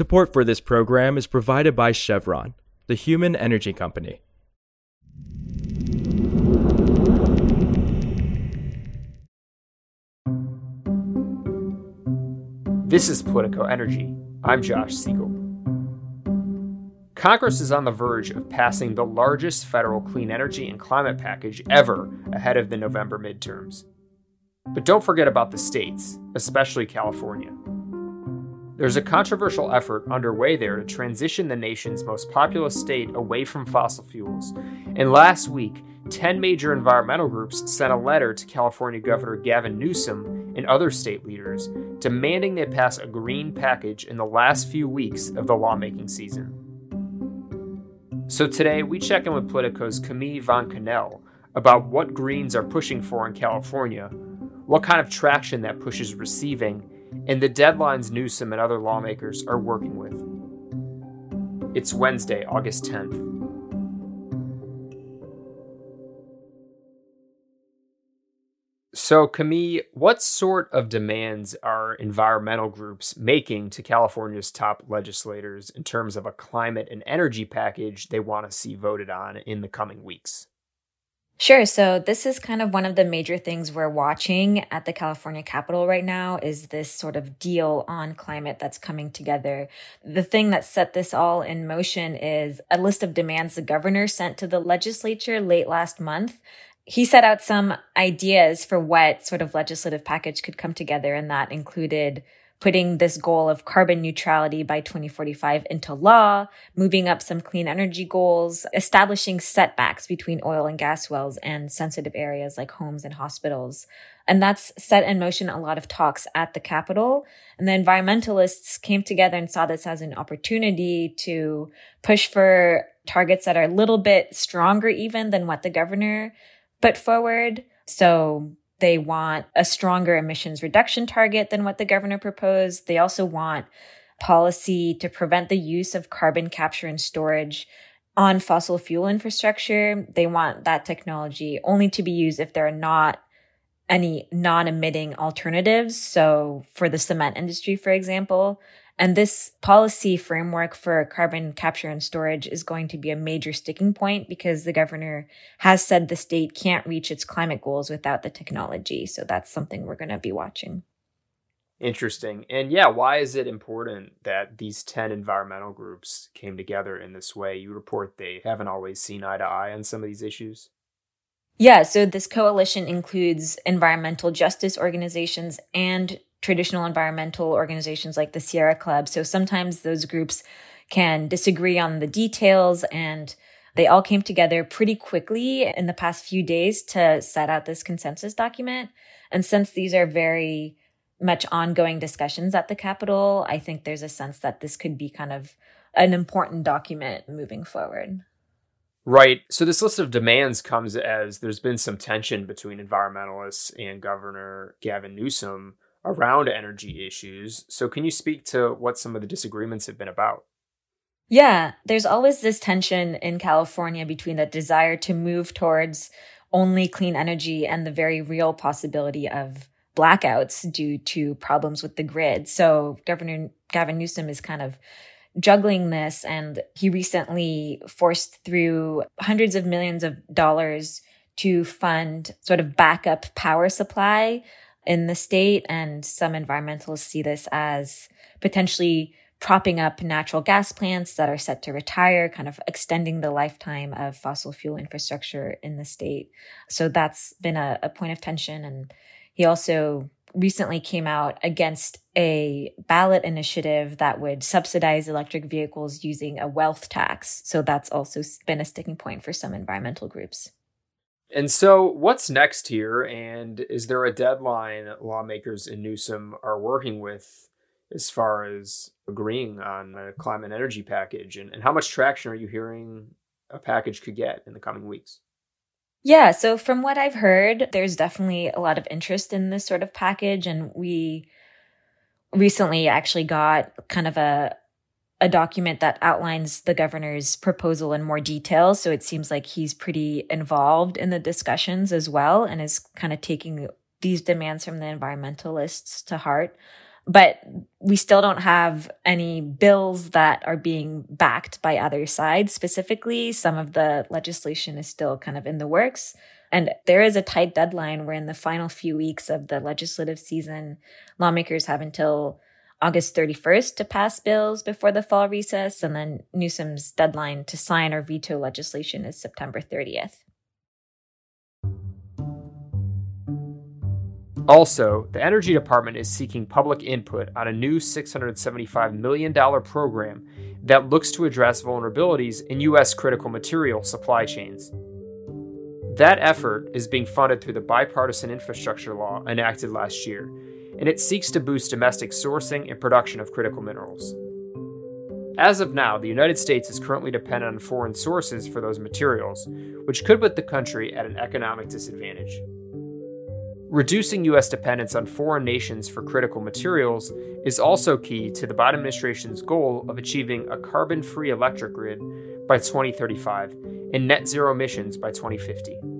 Support for this program is provided by Chevron, the human energy company. This is Politico Energy. I'm Josh Siegel. Congress is on the verge of passing the largest federal clean energy and climate package ever ahead of the November midterms. But don't forget about the states, especially California. There's a controversial effort underway there to transition the nation's most populous state away from fossil fuels. And last week, 10 major environmental groups sent a letter to California Governor Gavin Newsom and other state leaders demanding they pass a green package in the last few weeks of the lawmaking season. So today, we check in with Politico's Camille von Kaenel about what Greens are pushing for in California, what kind of traction that push is receiving, and the deadlines Newsom and other lawmakers are working with. It's Wednesday, August 10th. So, Camille, what sort of demands are environmental groups making to California's top legislators in terms of a climate and energy package they want to see voted on in the coming weeks? Sure. So this is kind of one of the major things we're watching at the California Capitol right now is this sort of deal on climate that's coming together. The thing that set this all in motion is a list of demands the governor sent to the legislature late last month. He set out some ideas for what sort of legislative package could come together, and that included putting this goal of carbon neutrality by 2045 into law, moving up some clean energy goals, establishing setbacks between oil and gas wells and sensitive areas like homes and hospitals. And that's set in motion a lot of talks at the Capitol. And the environmentalists came together and saw this as an opportunity to push for targets that are a little bit stronger even than what the governor put forward. So they want a stronger emissions reduction target than what the governor proposed. They also want policy to prevent the use of carbon capture and storage on fossil fuel infrastructure. They want that technology only to be used if there are not any non emitting alternatives. So, for the cement industry, for example, and this policy framework for carbon capture and storage is going to be a major sticking point because the governor has said the state can't reach its climate goals without the technology. So that's something we're going to be watching. Interesting. And yeah, why is it important that these 10 environmental groups came together in this way? You report they haven't always seen eye to eye on some of these issues. Yeah, so this coalition includes environmental justice organizations and traditional environmental organizations like the Sierra Club. So sometimes those groups can disagree on the details and they all came together pretty quickly in the past few days to set out this consensus document. And since these are very much ongoing discussions at the Capitol, I think there's a sense that this could be kind of an important document moving forward. Right. So this list of demands comes as there's been some tension between environmentalists and Governor Gavin Newsom around energy issues. So, can you speak to what some of the disagreements have been about? Yeah, there's always this tension in California between the desire to move towards only clean energy and the very real possibility of blackouts due to problems with the grid. So, Governor Gavin Newsom is kind of juggling this, and he recently forced through hundreds of millions of dollars to fund sort of backup power supply in the state. And some environmentalists see this as potentially propping up natural gas plants that are set to retire, kind of extending the lifetime of fossil fuel infrastructure in the state. So that's been a, a point of tension. And he also recently came out against a ballot initiative that would subsidize electric vehicles using a wealth tax. So that's also been a sticking point for some environmental groups. And so, what's next here? And is there a deadline lawmakers in Newsom are working with as far as agreeing on a climate energy package? And, and how much traction are you hearing a package could get in the coming weeks? Yeah, so from what I've heard, there's definitely a lot of interest in this sort of package. And we recently actually got kind of a, a document that outlines the governor's proposal in more detail. So it seems like he's pretty involved in the discussions as well and is kind of taking these demands from the environmentalists to heart. but we still don't have any bills that are being backed by other sides specifically. Some of the legislation is still kind of in the works. And there is a tight deadline. We're in the final few weeks of the legislative season. Lawmakers have until August 31st to pass bills before the fall recess. And then Newsom's deadline to sign or veto legislation is September 30th. Also, the Energy Department is seeking public input on a new $675 million program that looks to address vulnerabilities in U.S. critical material supply chains. That effort is being funded through the bipartisan infrastructure law enacted last year, and it seeks to boost domestic sourcing and production of critical minerals. As of now, the United States is currently dependent on foreign sources for those materials, which could put the country at an economic disadvantage. Reducing U.S. dependence on foreign nations for critical materials is also key to the Biden administration's goal of achieving a carbon free electric grid by 2035 and net zero emissions by 2050.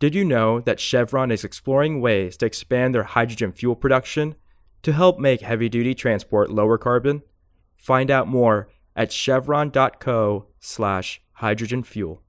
Did you know that Chevron is exploring ways to expand their hydrogen fuel production to help make heavy duty transport lower carbon? Find out more at chevron.co slash hydrogen fuel.